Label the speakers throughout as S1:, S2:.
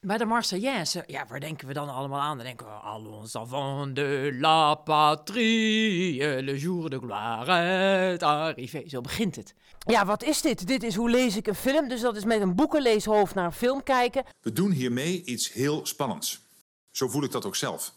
S1: Maar de Marseillaise, ja, waar denken we dan allemaal aan? Dan denken we, allons avant de la patrie, le jour de gloire est arrivé. Zo begint het. Ja, wat is dit? Dit is hoe lees ik een film. Dus dat is met een boekenleeshoofd naar een film kijken.
S2: We doen hiermee iets heel spannends. Zo voel ik dat ook zelf.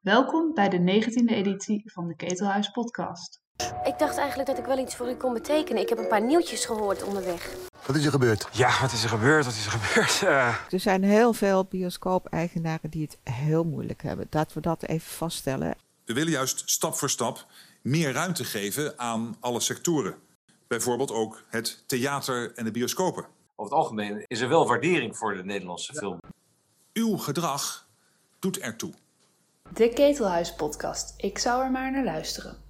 S3: Welkom bij de 19e editie van de Ketelhuis podcast.
S4: Ik dacht eigenlijk dat ik wel iets voor u kon betekenen. Ik heb een paar nieuwtjes gehoord onderweg.
S5: Wat is er gebeurd?
S6: Ja, wat is er gebeurd? Wat is er gebeurd? Uh...
S7: Er zijn heel veel bioscoop-eigenaren die het heel moeilijk hebben. Laten we dat even vaststellen.
S2: We willen juist stap voor stap meer ruimte geven aan alle sectoren. Bijvoorbeeld ook het theater en de bioscopen.
S6: Over het algemeen is er wel waardering voor de Nederlandse film.
S2: Uw gedrag doet ertoe.
S3: De Ketelhuis podcast. Ik zou er maar naar luisteren.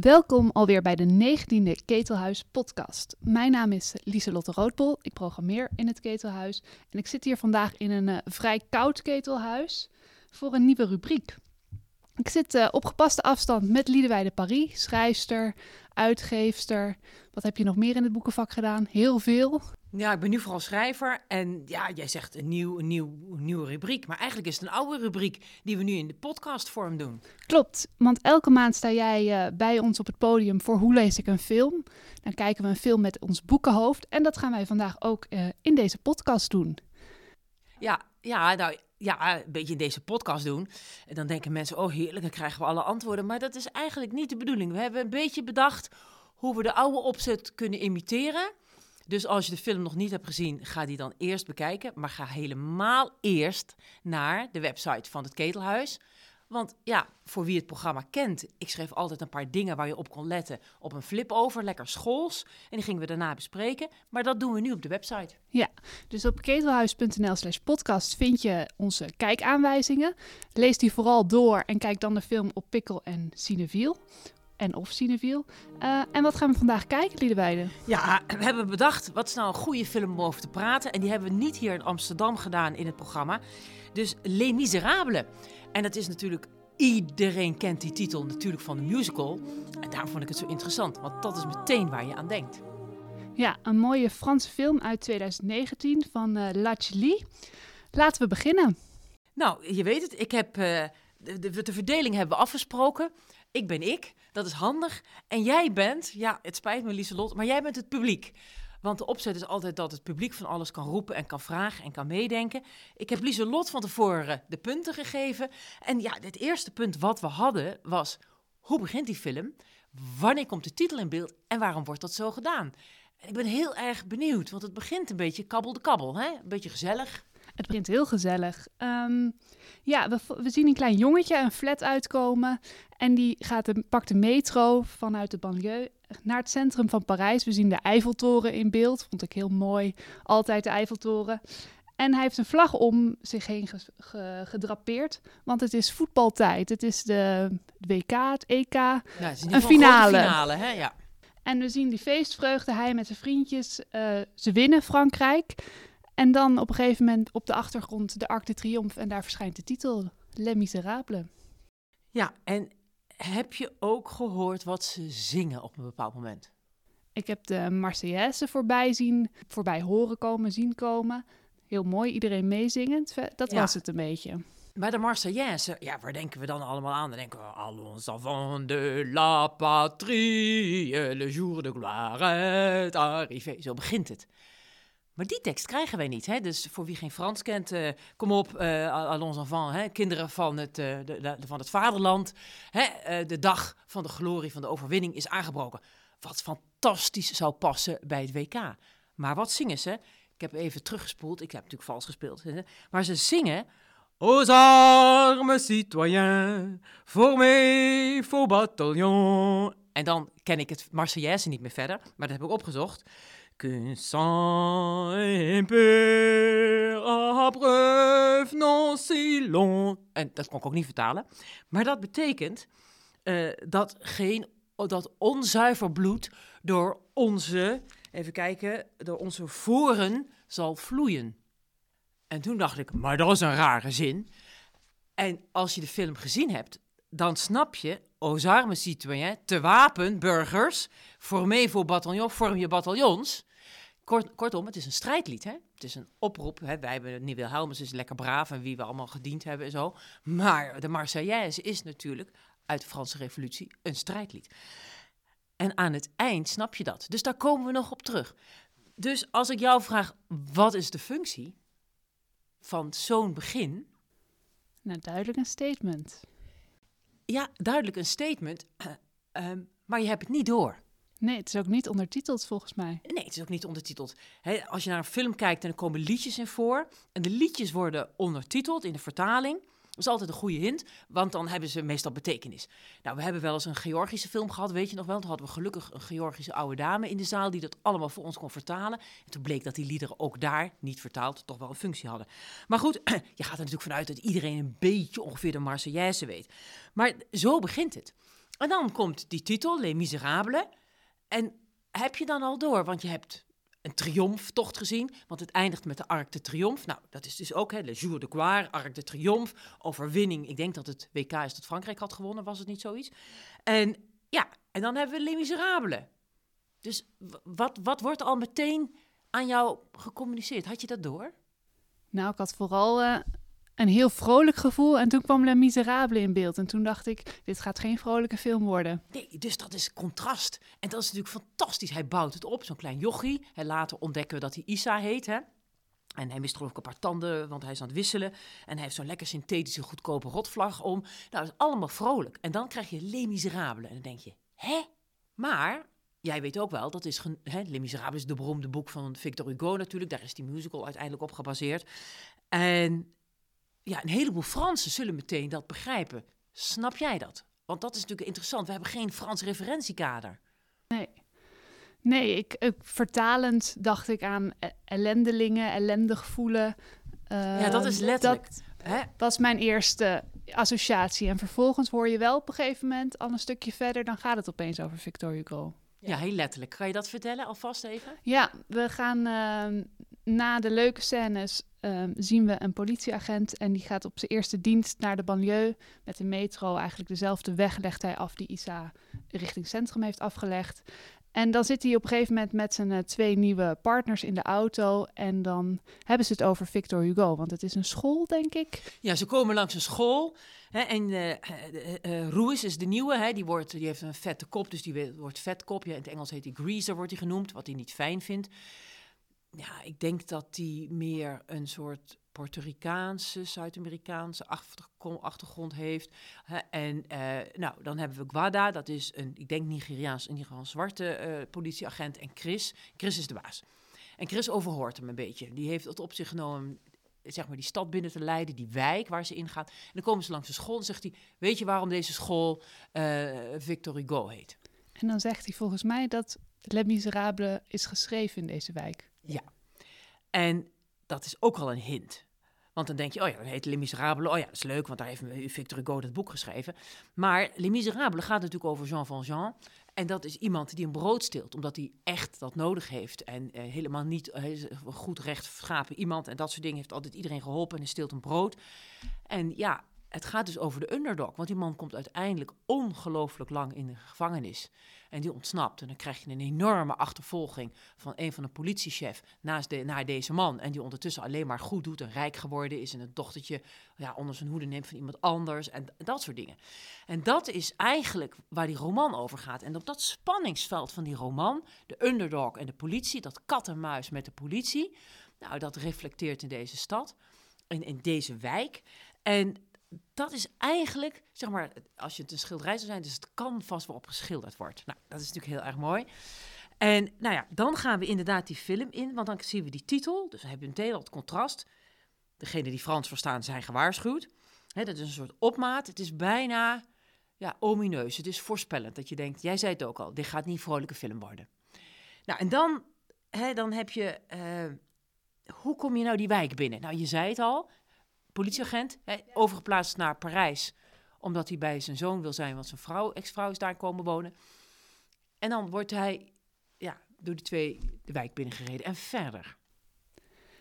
S8: Welkom alweer bij de 19e Ketelhuis podcast. Mijn naam is Lieselotte Roodbol. Ik programmeer in het Ketelhuis. En ik zit hier vandaag in een uh, vrij koud ketelhuis voor een nieuwe rubriek. Ik zit uh, op gepaste afstand met Liedewijde Paris, schrijfster, uitgeefster. Wat heb je nog meer in het boekenvak gedaan? Heel veel.
S1: Ja, ik ben nu vooral schrijver. En ja, jij zegt een, nieuw, een, nieuw, een nieuwe rubriek. Maar eigenlijk is het een oude rubriek die we nu in de podcastvorm doen.
S8: Klopt, want elke maand sta jij uh, bij ons op het podium voor Hoe lees ik een film? Dan kijken we een film met ons boekenhoofd. En dat gaan wij vandaag ook uh, in deze podcast doen.
S1: Ja, ja, nou, ja, een beetje in deze podcast doen. En dan denken mensen, oh heerlijk, dan krijgen we alle antwoorden. Maar dat is eigenlijk niet de bedoeling. We hebben een beetje bedacht hoe we de oude opzet kunnen imiteren. Dus als je de film nog niet hebt gezien, ga die dan eerst bekijken. Maar ga helemaal eerst naar de website van het Ketelhuis. Want ja, voor wie het programma kent, ik schreef altijd een paar dingen waar je op kon letten op een flip over, lekker schools. En die gingen we daarna bespreken. Maar dat doen we nu op de website.
S8: Ja, dus op ketelhuis.nl slash podcast vind je onze kijkaanwijzingen. Lees die vooral door en kijk dan de film op Pikkel en Cineviel en of cineviel. Uh, en wat gaan we vandaag kijken, Liedewijde?
S1: Ja, we hebben bedacht, wat is nou een goede film om over te praten? En die hebben we niet hier in Amsterdam gedaan in het programma. Dus Les Miserables. En dat is natuurlijk, iedereen kent die titel natuurlijk van de musical. En daarom vond ik het zo interessant, want dat is meteen waar je aan denkt.
S8: Ja, een mooie Franse film uit 2019 van uh, Lachlie. Laten we beginnen.
S1: Nou, je weet het, ik heb... Uh, de, de, de verdeling hebben we afgesproken. Ik ben ik, dat is handig. En jij bent, ja, het spijt me Lieselot, maar jij bent het publiek. Want de opzet is altijd dat het publiek van alles kan roepen en kan vragen en kan meedenken. Ik heb Lieselot van tevoren de punten gegeven. En ja, het eerste punt wat we hadden was, hoe begint die film? Wanneer komt de titel in beeld en waarom wordt dat zo gedaan? Ik ben heel erg benieuwd, want het begint een beetje kabbel de kabbel, hè? Een beetje gezellig.
S8: Het begint heel gezellig. Um, ja, we, zien een klein jongetje een flat uitkomen. En die gaat pakt de metro vanuit de banlieue naar het centrum van Parijs. We zien de Eiffeltoren in beeld. Vond ik heel mooi. Altijd de Eiffeltoren. En hij heeft een vlag om zich heen ge, ge, gedrapeerd. Want het is voetbaltijd. Het is de, WK, het EK. Het een finale.
S1: finale hè? Ja.
S8: En we zien die feestvreugde. Hij met zijn vriendjes. Uh, ze winnen Frankrijk. En dan op een gegeven moment op de achtergrond de Arc de Triomphe en daar verschijnt de titel Les Miserables.
S1: Ja, en heb je ook gehoord wat ze zingen op een bepaald moment?
S8: Ik heb de Marseillaise voorbij zien, voorbij horen komen, zien komen. Heel mooi, iedereen meezingend. Dat ja. was het een beetje.
S1: Bij de Marseillaise, ja, waar denken we dan allemaal aan? Dan denken we, allons avant de la patrie, le jour de gloire est arrivé. Zo begint het. Maar die tekst krijgen wij niet. Hè? Dus voor wie geen Frans kent, uh, kom op, uh, allons enfants, hè? kinderen van het, uh, de, van het vaderland. Hè? de dag van de glorie, van de overwinning is aangebroken. Wat fantastisch zou passen bij het WK. Maar wat zingen ze? Ik heb even teruggespoeld, ik heb natuurlijk vals gespeeld. Maar ze zingen... Aux armes citoyens, formez vos bataillons. En dan ken ik het Marseillaise niet meer verder, maar dat heb ik opgezocht. Que sang imper non si long. En dat kon ik ook niet vertalen. Maar dat betekent uh, dat, geen, dat onzuiver bloed door onze, even kijken, door onze voren zal vloeien. En toen dacht ik, maar dat is een rare zin. En als je de film gezien hebt, dan snap je, aux armes citoyens, te wapen, burgers, formez vos bataillons, vorm je bataljons. Kort, kortom, het is een strijdlied, hè? Het is een oproep. Hè? Wij hebben Nieuw Wilhelmus is lekker braaf en wie we allemaal gediend hebben en zo. Maar de Marseillaise is natuurlijk uit de Franse Revolutie een strijdlied. En aan het eind snap je dat. Dus daar komen we nog op terug. Dus als ik jou vraag, wat is de functie van zo'n begin?
S8: Nou, duidelijk een statement.
S1: Ja, duidelijk een statement, ehm, maar je hebt het niet door.
S8: Nee, het is ook niet ondertiteld volgens mij.
S1: Nee, het is ook niet ondertiteld. Als je naar een film kijkt en er komen liedjes in voor. En de liedjes worden ondertiteld in de vertaling. Dat is altijd een goede hint, want dan hebben ze meestal betekenis. Nou, we hebben wel eens een Georgische film gehad, weet je nog wel? Toen hadden we gelukkig een Georgische oude dame in de zaal die dat allemaal voor ons kon vertalen. En toen bleek dat die liederen ook daar, niet vertaald, toch wel een functie hadden. Maar goed, je gaat er natuurlijk vanuit dat iedereen een beetje ongeveer de Marseillaise weet. Maar zo begint het. En dan komt die titel, Les Miserables. En heb je dan al door, want je hebt een triomftocht gezien, want het eindigt met de Arc de Triomphe. Nou, dat is dus ook hè, Le Jour de Gloire, Arc de Triomphe, overwinning. Ik denk dat het WK is dat Frankrijk had gewonnen, was het niet zoiets? En ja, en dan hebben we Les Miserables. Dus wat, wat wordt al meteen aan jou gecommuniceerd? Had je dat door?
S8: Nou, ik had vooral uh, een heel vrolijk gevoel. En toen kwam Les Miserables in beeld. En toen dacht ik, dit gaat geen vrolijke film worden.
S1: Nee, dus dat is contrast. En dat is natuurlijk fantastisch. Hij bouwt het op, zo'n klein jochie. En later ontdekken we dat hij Isa heet, hè. En hij mist geloof ik een paar tanden, want hij is aan het wisselen. En hij heeft zo'n lekker synthetische, goedkope rotvlag om. Nou, dat is allemaal vrolijk. En dan krijg je Les Miserables. En dan denk je, hè? Maar jij weet ook wel, dat is hè, Les Miserables is de beroemde boek van Victor Hugo natuurlijk. Daar is die musical uiteindelijk op gebaseerd. En ja, een heleboel Fransen zullen meteen dat begrijpen. Snap jij dat? Want dat is natuurlijk interessant. We hebben geen Frans referentiekader.
S8: Nee. Nee, ik, ik vertalend dacht ik aan e- ellendelingen, ellendig voelen. Uh,
S1: ja, dat is letterlijk.
S8: Dat hè? was mijn eerste associatie. En vervolgens hoor je wel op een gegeven moment, al een stukje verder, dan gaat het opeens over Victor Hugo.
S1: Ja, heel letterlijk. Kan je dat vertellen alvast even?
S8: Ja, we gaan uh, na de leuke scènes um, zien we een politieagent en die gaat op zijn eerste dienst naar de banlieue met de metro. Eigenlijk dezelfde weg legt hij af die Isa richting centrum heeft afgelegd. En dan zit hij op een gegeven moment met zijn uh, twee nieuwe partners in de auto. En dan hebben ze het over Victor Hugo. Want het is een school, denk ik.
S1: Ja, ze komen langs een school. Hè, en uh, is de nieuwe. Hè, die, wordt, die heeft een vette kop, dus die wordt vetkop. Ja, in het Engels heet hij Greaser, wordt hij genoemd. Wat hij niet fijn vindt ja, ik denk dat die meer een soort Puerto Ricaanse, Zuid-Amerikaanse achtergrond heeft. En uh, nou, dan hebben we Guada, dat is een, ik denk Nigeriaans, in ieder geval een zwarte uh, politieagent. En Chris, Chris is de baas. En Chris overhoort hem een beetje. Die heeft het op zich genomen, zeg maar, die stad binnen te leiden, die wijk waar ze ingaan. En dan komen ze langs de school en zegt hij, weet je waarom deze school uh, Victor Hugo heet?
S8: En dan zegt hij volgens mij dat Les Miserables is geschreven in deze wijk.
S1: Ja. En dat is ook al een hint. Want dan denk je, oh ja, dat heet Les. Oh ja, dat is leuk, want daar heeft Victor Hugo dat boek geschreven. Maar Les gaat natuurlijk over Jean Valjean. En dat is iemand die een brood steelt, omdat hij echt dat nodig heeft. En uh, helemaal niet uh, goed rechtschapen iemand en dat soort dingen. Heeft altijd iedereen geholpen en hij steelt een brood. En ja, het gaat dus over de underdog. Want die man komt uiteindelijk ongelooflijk lang in de gevangenis. En die ontsnapt. En dan krijg je een enorme achtervolging van een van de politiechef naast de, naar deze man. En die ondertussen alleen maar goed doet en rijk geworden is. En het dochtertje ja, onder zijn hoede neemt van iemand anders. En dat soort dingen. En dat is eigenlijk waar die roman over gaat. En op dat spanningsveld van die roman, de underdog en de politie, dat kat en muis met de politie. Nou, dat reflecteert in deze stad, in, in deze wijk. En dat is eigenlijk, zeg maar, als je het een schilderij zou zijn, dus het kan vast waarop geschilderd wordt. Nou, dat is natuurlijk heel erg mooi. En nou ja, dan gaan we inderdaad die film in, want dan zien we die titel. Dus dan heb je meteen al het contrast. Degenen die Frans verstaan zijn gewaarschuwd. Dat is een soort opmaat. Het is bijna ja, omineus. Het is voorspellend dat je denkt, jij zei het ook al, dit gaat niet vrolijke film worden. Nou, en dan, dan heb je, uh, hoe kom je nou die wijk binnen? Nou, je zei het al, politieagent, hè, overgeplaatst naar Parijs, omdat hij bij zijn zoon wil zijn, want zijn vrouw, ex-vrouw is daar komen wonen. En dan wordt hij ja, door die twee de wijk binnengereden en verder.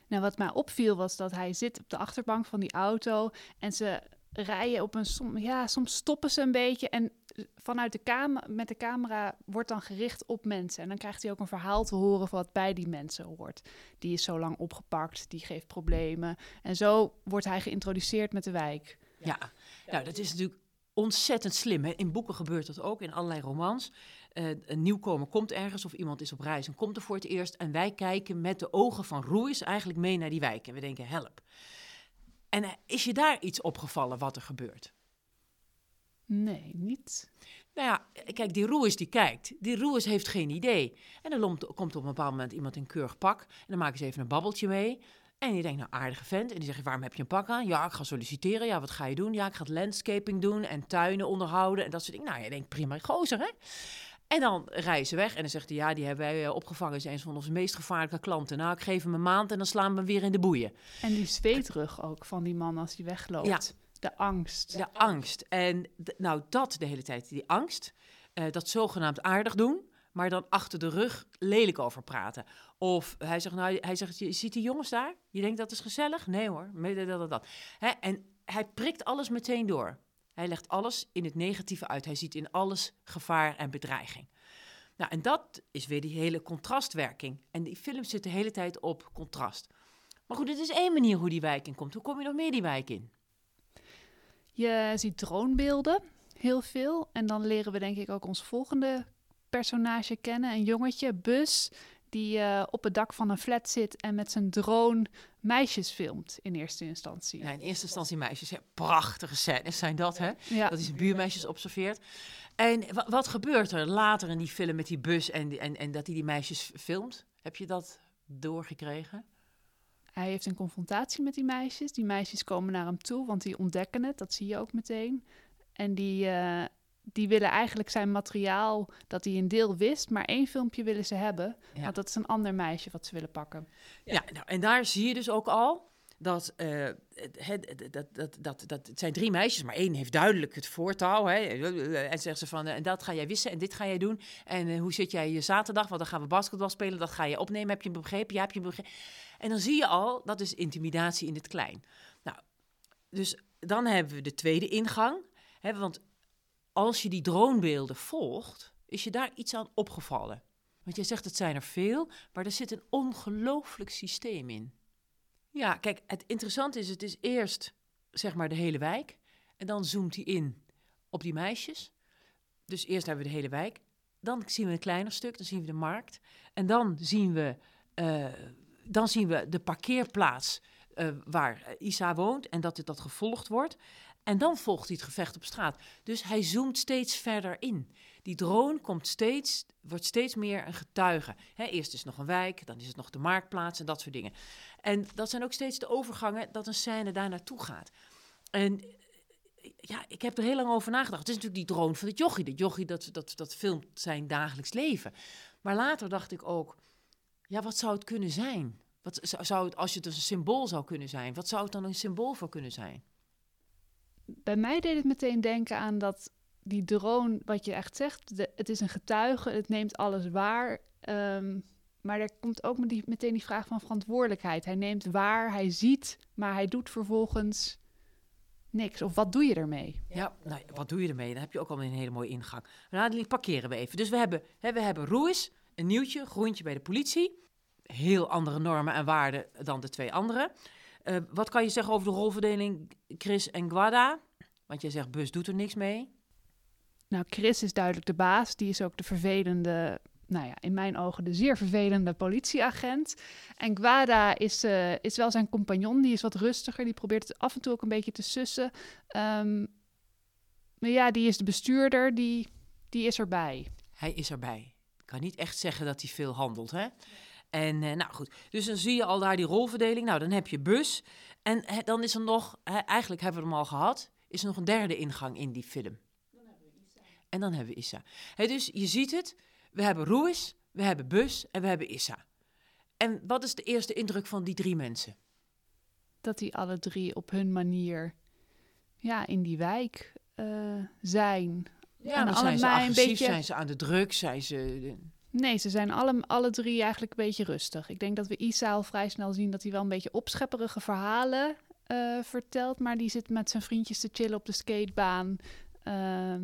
S8: Nou, wat mij opviel was dat hij zit op de achterbank van die auto en ze rijden op een... Som, ja, soms stoppen ze een beetje en vanuit de camera, met de camera wordt dan gericht op mensen. En dan krijgt hij ook een verhaal te horen van wat bij die mensen hoort. Die is zo lang opgepakt, die geeft problemen. En zo wordt hij geïntroduceerd met de wijk.
S1: Ja, nou, dat is natuurlijk ontzettend slim. Hè? In boeken gebeurt dat ook, in allerlei romans. Eh, een nieuwkomer komt ergens of iemand is op reis en komt er voor het eerst. En wij kijken met de ogen van Ruiz eigenlijk mee naar die wijk. En we denken, help. En eh, is je daar iets opgevallen wat er gebeurt?
S8: Nee, niet.
S1: Nou ja, kijk, die Ruiz die kijkt. Die Ruiz heeft geen idee. En dan komt op een bepaald moment iemand in keurig pak. En dan maken ze even een babbeltje mee. En je denkt, nou, aardige vent. En die zegt, waarom heb je een pak aan? Ja, ik ga solliciteren. Ja, wat ga je doen? Ja, ik ga landscaping doen en tuinen onderhouden en dat soort dingen. Nou, je denkt, prima, gozer, hè? En dan rijden ze weg en dan zegt hij, ja, die hebben wij eh, opgevangen. een van onze meest gevaarlijke klanten. Nou, ik geef hem een maand en dan slaan we hem weer in de boeien.
S8: En die zweetrug ook van die man als hij wegloopt.
S1: Ja.
S8: De angst.
S1: De angst. En nou, dat de hele tijd, die angst. eh, dat zogenaamd aardig doen, maar dan achter de rug lelijk over praten. Of hij zegt, nou, hij zegt, je ziet die jongens daar? Je denkt dat is gezellig? Nee hoor, dat, dat, dat. Hè? En hij prikt alles meteen door. Hij legt alles in het negatieve uit. Hij ziet in alles gevaar en bedreiging. Nou, en dat is weer die hele contrastwerking. En die film zit de hele tijd op contrast. Maar goed, dit is één manier hoe die wijk in komt. Hoe kom je nog meer die wijk in?
S8: Je ziet dronebeelden, heel veel. En dan leren we denk ik ook ons volgende personage kennen. Een jongetje, Bus, die eh, op het dak van een flat zit en met zijn drone meisjes filmt in eerste instantie.
S1: Ja, in eerste instantie meisjes. Hè. Prachtige scènes zijn dat, hè?
S8: Ja.
S1: Dat hij zijn buurmeisjes observeert. En wa- wat gebeurt er later in die film met die bus en, die- en, en dat hij die meisjes filmt? Heb je dat doorgekregen?
S8: Hij heeft een confrontatie met die meisjes. Die meisjes komen naar hem toe, want die ontdekken het. Dat zie je ook meteen. En die, eh, die willen eigenlijk zijn materiaal dat hij een deel wist, maar één filmpje willen ze hebben.
S1: Ja.
S8: Want dat is een ander meisje wat ze willen pakken.
S1: Ja, nou, en daar zie je dus ook al dat, eh, het, het- dat, dat, dat, dat het zijn drie meisjes, maar één heeft duidelijk het voortouw. Hè, en zegt ze van, en dat ga jij wissen en dit ga jij doen. En eh, hoe zit jij je zaterdag? Want dan gaan we basketbal spelen, dat ga je opnemen. Heb je begrepen? Ja, heb je begrepen? En dan zie je al, dat is intimidatie in het klein. Nou, dus dan hebben we de tweede ingang. Hè, want als je die dronebeelden volgt, is je daar iets aan opgevallen. Want jij zegt, het zijn er veel, maar er zit een ongelooflijk systeem in. Ja, kijk, het interessante is, het is eerst zeg maar de hele wijk. En dan zoomt hij in op die meisjes. Dus eerst hebben we de hele wijk. Dan zien we een kleiner stuk, dan zien we de markt. En dan zien we, eh, dan zien we de parkeerplaats eh, waar Isa woont en dat het dat gevolgd wordt. En dan volgt hij het gevecht op straat. Dus hij zoomt steeds verder in. Die drone komt steeds, wordt steeds meer een getuige. Eerst is het nog een wijk, dan is het nog de marktplaats en dat soort dingen. En dat zijn ook steeds de overgangen dat een scène daar naartoe gaat. En eh, ja, ik heb er heel lang over nagedacht. Het is natuurlijk die drone van het jochie. Dat jochie, dat, dat, dat filmt zijn dagelijks leven. Maar later dacht ik ook, ja, wat zou het kunnen zijn? Wat zou- het, als je het als een symbool zou kunnen zijn, wat zou het dan een symbool voor kunnen zijn?
S8: Bij mij deed het meteen denken aan dat die drone, wat je echt zegt, het is een getuige, het neemt alles waar. ehm, maar er komt ook met die, meteen die vraag van verantwoordelijkheid. Hij neemt waar, hij ziet, maar hij doet vervolgens niks. Of wat doe je ermee?
S1: Ja, nou, wat doe je ermee? Dan heb je ook al een hele mooie ingang. Die parkeren we even. Dus we hebben, hè, we hebben Ruiz, een nieuwtje, groentje bij de politie. Heel andere normen en waarden dan de twee andere. Eh, wat kan je zeggen over de rolverdeling Chris en Guada? Want jij zegt, Bus doet er niks mee.
S8: Nou, Chris is duidelijk de baas. Die is ook de vervelende, nou ja, in mijn ogen de zeer vervelende politieagent. En Guada is, eh, is wel zijn compagnon. Die is wat rustiger. Die probeert het af en toe ook een beetje te sussen. Ehm, maar ja, die is de bestuurder. Die, die is erbij.
S1: Hij is erbij. Ik kan niet echt zeggen dat hij veel handelt, hè? En eh, nou goed, dus dan zie je al daar die rolverdeling. Nou, dan heb je bus. En dan is er nog, eigenlijk hebben we hem al gehad, is er nog een derde ingang in die film. En dan hebben we Issa. Dus je ziet het, we hebben Ruiz, we hebben Bus en we hebben Issa. En wat is de eerste indruk van die drie mensen?
S8: Dat die alle drie op hun manier ja, in die wijk eh, zijn.
S1: Ja,
S8: En
S1: dan zijn ze
S8: allebei een
S1: agressief,
S8: beetje-
S1: zijn ze aan de drugs, zijn ze...
S8: Nee, ze zijn alle, alle drie eigenlijk een beetje rustig. Ik denk dat we Isa al vrij snel zien dat hij wel een beetje opschepperige verhalen eh, vertelt, maar die zit met zijn vriendjes te chillen op de skatebaan. Ehm,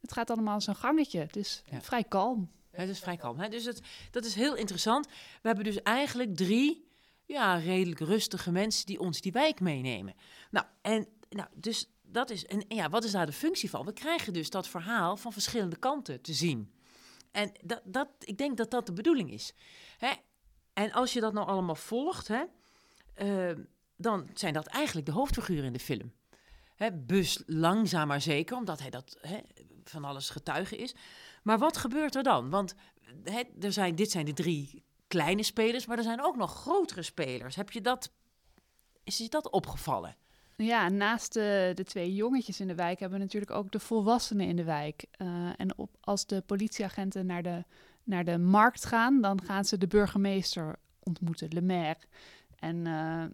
S8: het gaat allemaal zijn gangetje, dus
S1: Ja.
S8: vrij kalm.
S1: Het is vrij kalm. Hè? Dus het, dat is heel interessant. We hebben dus eigenlijk drie ja, redelijk rustige mensen die ons die wijk meenemen. Nou, en nou, dus dat is. En ja, wat is daar de functie van? We krijgen dus dat verhaal van verschillende kanten te zien. En dat, dat, ik denk dat dat de bedoeling is. Hè? En als je dat nou allemaal volgt, hè, eh, dan zijn dat eigenlijk de hoofdfiguren in de film. Hè, Bus langzaam maar zeker, omdat hij dat hè, van alles getuige is. Maar wat gebeurt er dan? Want hè, er zijn, dit zijn de drie kleine spelers, maar er zijn ook nog grotere spelers. Heb je dat, is je dat opgevallen?
S8: Ja, naast de, de twee jongetjes in de wijk hebben we natuurlijk ook de volwassenen in de wijk. Eh, en op, als de politieagenten naar de, naar de markt gaan, dan gaan ze de burgemeester ontmoeten, Le Maire. En eh,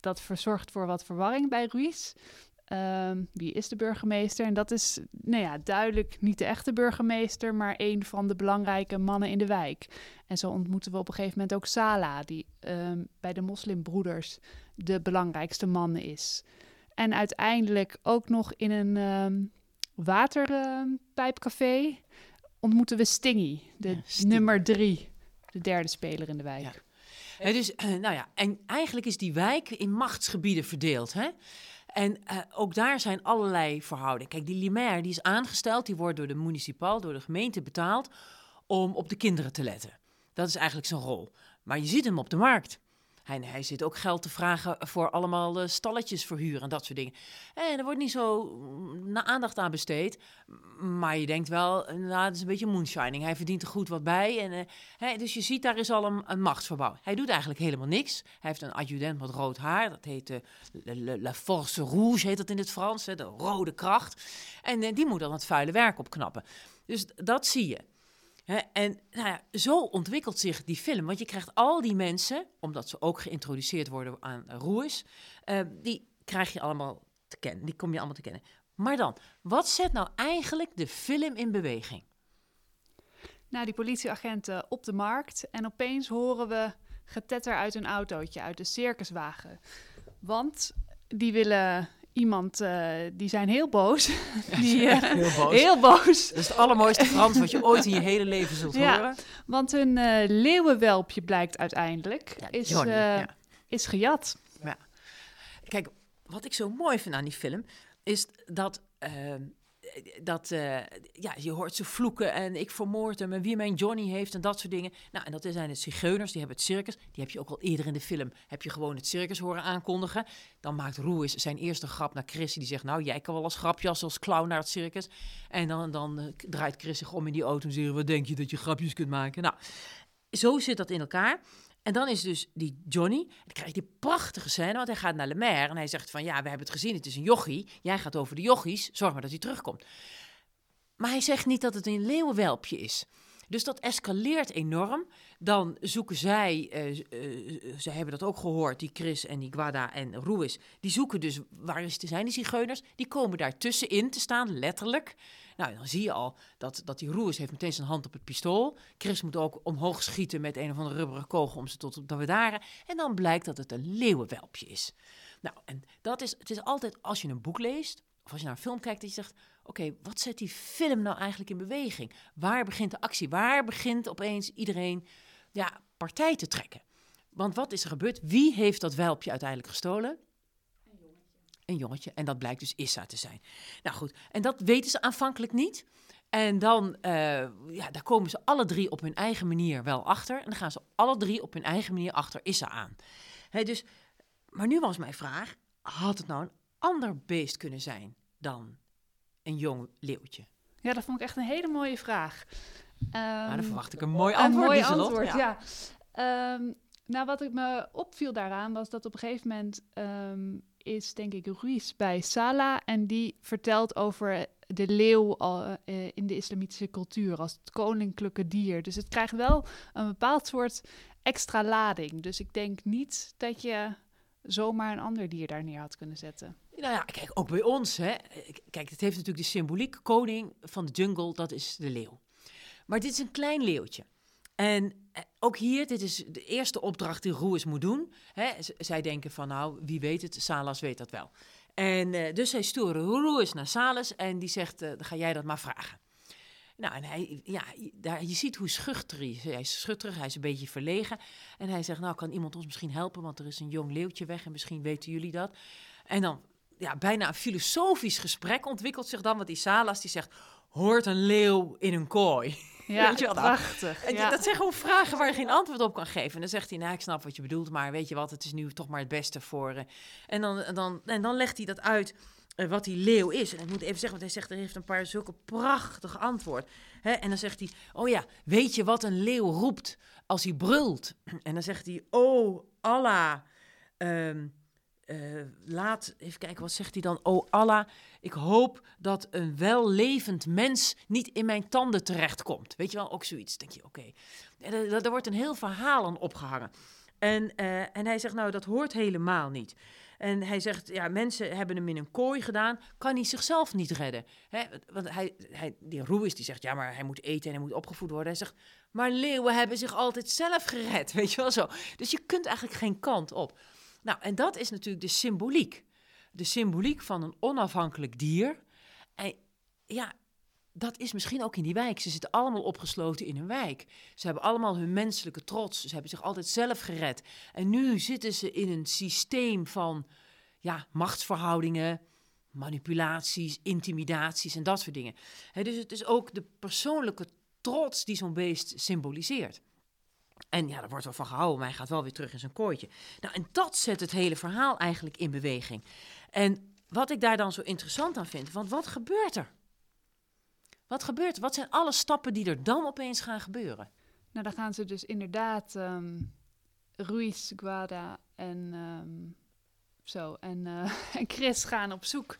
S8: dat verzorgt voor wat verwarring bij Ruiz. Ehm, wie is de burgemeester? En dat is nou ja, duidelijk niet de echte burgemeester, maar een van de belangrijke mannen in de wijk. En zo ontmoeten we op een gegeven moment ook Sala, die ehm, bij de moslimbroeders de belangrijkste man is. En uiteindelijk ook nog in een ehm, waterpijpcafé ontmoeten we Stingy, de
S1: Ja,
S8: nummer drie, de derde speler in de wijk.
S1: Ja. Dus, eh, nou ja, en eigenlijk is die wijk in machtsgebieden verdeeld. Hè? En eh, ook daar zijn allerlei verhoudingen. Kijk, die Limaire die is aangesteld, die wordt door de municipaal, door de gemeente betaald om op de kinderen te letten. Dat is eigenlijk zijn rol. Maar je ziet hem op de markt. Hij, hij zit ook geld te vragen voor allemaal eh, stalletjes verhuren en dat soort dingen. En er wordt niet zo mm, na aandacht aan besteed. Maar je denkt wel, eh, nou, dat is een beetje moonshining. Hij verdient er goed wat bij. En, eh, dus je ziet, daar is al een, machtsverbouw. Hij doet eigenlijk helemaal niks. Hij heeft een adjudant met rood haar. Dat heet eh, le- le- La Force Rouge, heet dat in het Frans. Hè, de rode kracht. En eh, die moet dan het vuile werk opknappen. Dus dat zie je. En nou ja, zo ontwikkelt zich die film. Want je krijgt al die mensen, omdat ze ook geïntroduceerd worden aan Roes, eh, die krijg je allemaal te kennen. Die kom je allemaal te kennen. Maar dan, wat zet nou eigenlijk de film in beweging?
S8: Nou, die politieagenten op de markt. En opeens horen we getetter uit een autootje, uit de circuswagen. Want die willen iemand, eh, die zijn heel boos. die, eh,
S1: Heel boos.
S8: heel boos.
S1: Dat is het allermooiste Frans wat je ooit in je hele leven zult
S8: Ja.
S1: horen.
S8: Want hun eh, leeuwenwelpje blijkt uiteindelijk,
S1: Ja,
S8: is,
S1: Johnny, ja.
S8: is gejat.
S1: Kijk, wat ik zo mooi vind aan die film is dat. Dat, eh, ja, je hoort ze vloeken en ik vermoord hem en wie mijn Johnny heeft en dat soort dingen. Nou, en dat zijn de zigeuners, die hebben het circus. Die heb je ook al eerder in de film, heb je gewoon het circus horen aankondigen. Dan maakt Roes zijn eerste grap naar Chris, die zegt, nou, jij kan wel als grapjas als clown naar het circus. En dan, dan eh, draait Chris zich om in die auto en zegt, wat denk je dat je grapjes kunt maken? Nou, zo zit dat in elkaar. En dan is dus die Johnny, dan krijg je die prachtige scène, want hij gaat naar Le Maire en hij zegt van, ja, we hebben het gezien, het is een jochie. Jij gaat over de jochies, zorg maar dat hij terugkomt. Maar hij zegt niet dat het een leeuwenwelpje is. Dus dat escaleert enorm. Dan zoeken zij, eh, eh, ze hebben dat ook gehoord, die Chris en die Guada en Ruiz. Die zoeken dus, waar is zijn, die zigeuners? Die komen daar tussenin te staan, letterlijk. Nou, dan zie je al dat, dat die Ruiz heeft meteen zijn hand op het pistool. Chris moet ook omhoog schieten met een of andere rubberen kogel om ze tot op de bedaren. En dan blijkt dat het een leeuwenwelpje is. Nou, en dat is, het is altijd als je een boek leest, of als je naar een film kijkt, dat je zegt, oké, wat zet die film nou eigenlijk in beweging? Waar begint de actie? Waar begint opeens iedereen ja, partij te trekken? Want wat is er gebeurd? Wie heeft dat welpje uiteindelijk gestolen? Een jongetje. En dat blijkt dus Issa te zijn. Nou goed, en dat weten ze aanvankelijk niet. En dan, eh, ja, daar komen ze alle drie op hun eigen manier wel achter. En dan gaan ze alle drie op hun eigen manier achter Issa aan. Dus, maar nu was mijn vraag, had het nou een ander beest kunnen zijn dan een jong leeuwtje?
S8: Ja, dat vond ik echt een hele mooie vraag.
S1: Nou, dan
S8: Ehm,
S1: verwacht ik een mooi
S8: Een
S1: antwoord,
S8: mooi
S1: Lieselot.
S8: antwoord,
S1: Ja.
S8: ja. Ehm, nou, wat ik me opviel daaraan was dat op een gegeven moment ehm, is, denk ik, Ruiz bij Sala en die vertelt over de leeuw al, eh, in de islamitische cultuur als het koninklijke dier. Dus het krijgt wel een bepaald soort extra lading. Dus ik denk niet dat je zomaar een ander dier daar neer had kunnen zetten.
S1: Nou ja, kijk, ook bij ons. Hè. Kijk, het heeft natuurlijk de symboliek. Koning van de jungle, dat is de leeuw. Maar dit is een klein leeuwtje. En eh, ook hier, dit is de eerste opdracht die Roes moet doen. Hè, zij denken van, nou, wie weet het, Salas weet dat wel. En eh, dus zij sturen Roes naar Salas en die zegt, eh, dan ga jij dat maar vragen. Nou, en hij, ja, daar, je ziet hoe schuchter hij is. Hij is schutterig, hij is een beetje verlegen. En hij zegt, nou, kan iemand ons misschien helpen? Want er is een jong leeuwtje weg en misschien weten jullie dat. En dan, ja, bijna een filosofisch gesprek ontwikkelt zich dan. Want die Salas, die zegt, hoort een leeuw in een kooi?
S8: Ja,
S1: Weet je nou?
S8: prachtig.
S1: En
S8: ja.
S1: Dat zijn gewoon vragen waar je geen antwoord op kan geven. En dan zegt hij, nou, ik snap wat je bedoelt, maar weet je wat, het is nu toch maar het beste voor... eh. En, dan, dan, en dan legt hij dat uit eh, wat die leeuw is. En ik moet even zeggen, want hij zegt, er heeft een paar zulke prachtige antwoord. Hè? En dan zegt hij, oh ja, weet je wat een leeuw roept als hij brult? En dan zegt hij, oh Allah, ehm, eh, laat, even kijken, wat zegt hij dan? Oh Allah, ik hoop dat een wellevend mens niet in mijn tanden terechtkomt. Weet je wel, ook zoiets. denk je, oké. Er wordt een heel verhaal aan opgehangen. En, eh, en hij zegt, nou, dat hoort helemaal niet. En hij zegt, ja, mensen hebben hem in een kooi gedaan, kan hij zichzelf niet redden. Hè? Want hij, hij, die Roes die zegt, ja, maar hij moet eten en hij moet opgevoed worden. Hij zegt, maar leeuwen hebben zich altijd zelf gered, weet je wel zo. Dus je kunt eigenlijk geen kant op. Nou, en dat is natuurlijk de symboliek. De symboliek van een onafhankelijk dier. En ja, dat is misschien ook in die wijk. Ze zitten allemaal opgesloten in een wijk. Ze hebben allemaal hun menselijke trots. Ze hebben zich altijd zelf gered. En nu zitten ze in een systeem van ja, machtsverhoudingen, manipulaties, intimidaties en dat soort dingen. Dus het is ook de persoonlijke trots die zo'n beest symboliseert. En ja, daar wordt wel van gehouden, maar hij gaat wel weer terug in zijn kooitje. Nou, en dat zet het hele verhaal eigenlijk in beweging. En wat ik daar dan zo interessant aan vind, want wat gebeurt er? Wat gebeurt er? Wat zijn alle stappen die er dan opeens gaan gebeuren?
S8: Nou, dan gaan ze dus inderdaad ehm Ruiz, Guada en ehm, zo. En, eh, en Chris gaan op zoek.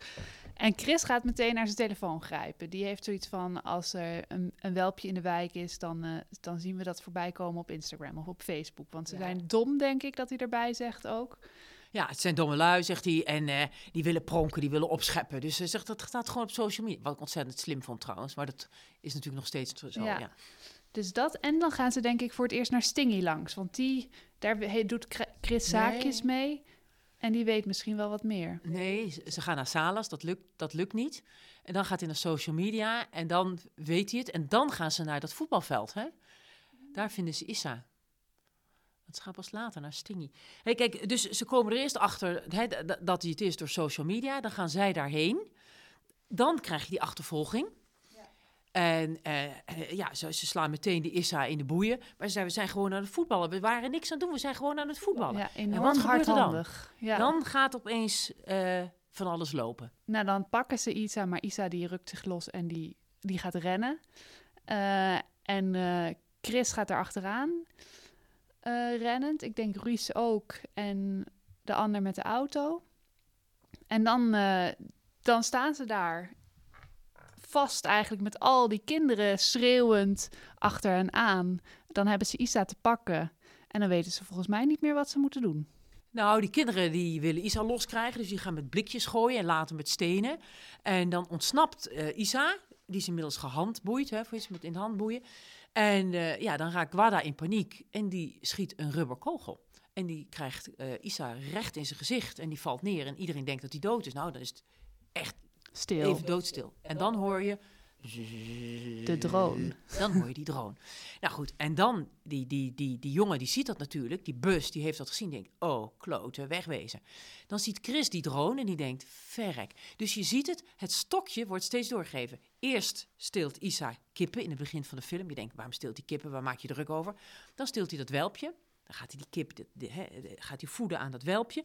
S8: En Chris gaat meteen naar zijn telefoon grijpen. Die heeft zoiets van: als er een, een welpje in de wijk is, dan, eh, dan zien we dat voorbij komen op Instagram of op Facebook. Want ze
S1: Ja.
S8: zijn dom, denk ik, dat hij erbij zegt ook.
S1: Ja, het zijn domme lui, zegt hij. En eh, die willen pronken, die willen opscheppen. Dus hij zegt, dat staat gewoon op social media. Wat ik ontzettend slim vond trouwens. Maar dat is natuurlijk nog steeds zo.
S8: Ja.
S1: Ja.
S8: Dus dat. En dan gaan ze, denk ik, voor het eerst naar Stingy langs. Want die, daar he- doet Chr- Chris zaakjes mee. En die weet misschien wel wat meer.
S1: Nee, ze- ze gaan naar Salas, dat lukt, dat lukt niet. En dan gaat hij naar social media en dan weet hij het. En dan gaan ze naar dat voetbalveld. Hè? Daar vinden ze Issa. Dat gaat pas later naar Stingy. Hey, kijk, dus ze komen er eerst achter dat hij het is door social media. Dan gaan zij daarheen. Dan krijg je die achtervolging. En eh, ja, ze, ze slaan meteen de Issa in de boeien. Maar ze zeiden, we zijn gewoon aan het voetballen. We waren niks aan het doen, we zijn gewoon aan het voetballen.
S8: Ja,
S1: en wat gebeurt er dan?
S8: hardhandig. Ja.
S1: Dan gaat opeens eh, van alles lopen.
S8: Nou, dan pakken ze Isa, maar Isa die rukt zich los en die, die gaat rennen. Eh, en Chris gaat er achteraan eh, rennend. Ik denk Ruiz ook. En de ander met de auto. En dan, eh, dan staan ze daar vast eigenlijk met al die kinderen schreeuwend achter hen aan. Dan hebben ze Isa te pakken. En dan weten ze volgens mij niet meer wat ze moeten doen.
S1: Nou, die kinderen die willen Isa loskrijgen, dus die gaan met blikjes gooien en later met stenen. En dan ontsnapt eh, Isa, die is inmiddels gehandboeid, hè, voor iets met in de hand boeien. En eh, ja, dan raakt Gwada in paniek en die schiet een rubberkogel. En die krijgt eh, Isa recht in zijn gezicht en die valt neer en iedereen denkt dat hij dood is. Nou, dan is het echt
S8: Stil.
S1: even doodstil. En dan hoor je...
S8: De drone.
S1: Dan hoor je die drone. Nou goed, en dan, die, die, die, die jongen die ziet dat natuurlijk, die bus, die heeft dat gezien, denkt, oh, klote, wegwezen. Dan ziet Chris die drone en die denkt, verrek. Dus je ziet het, het stokje wordt steeds doorgegeven. Eerst steelt Isa kippen in het begin van de film. Je denkt, waarom steelt hij kippen, waar maak je druk over? Dan steelt hij dat welpje. Dan gaat hij die kip gaat hij voeden aan dat welpje.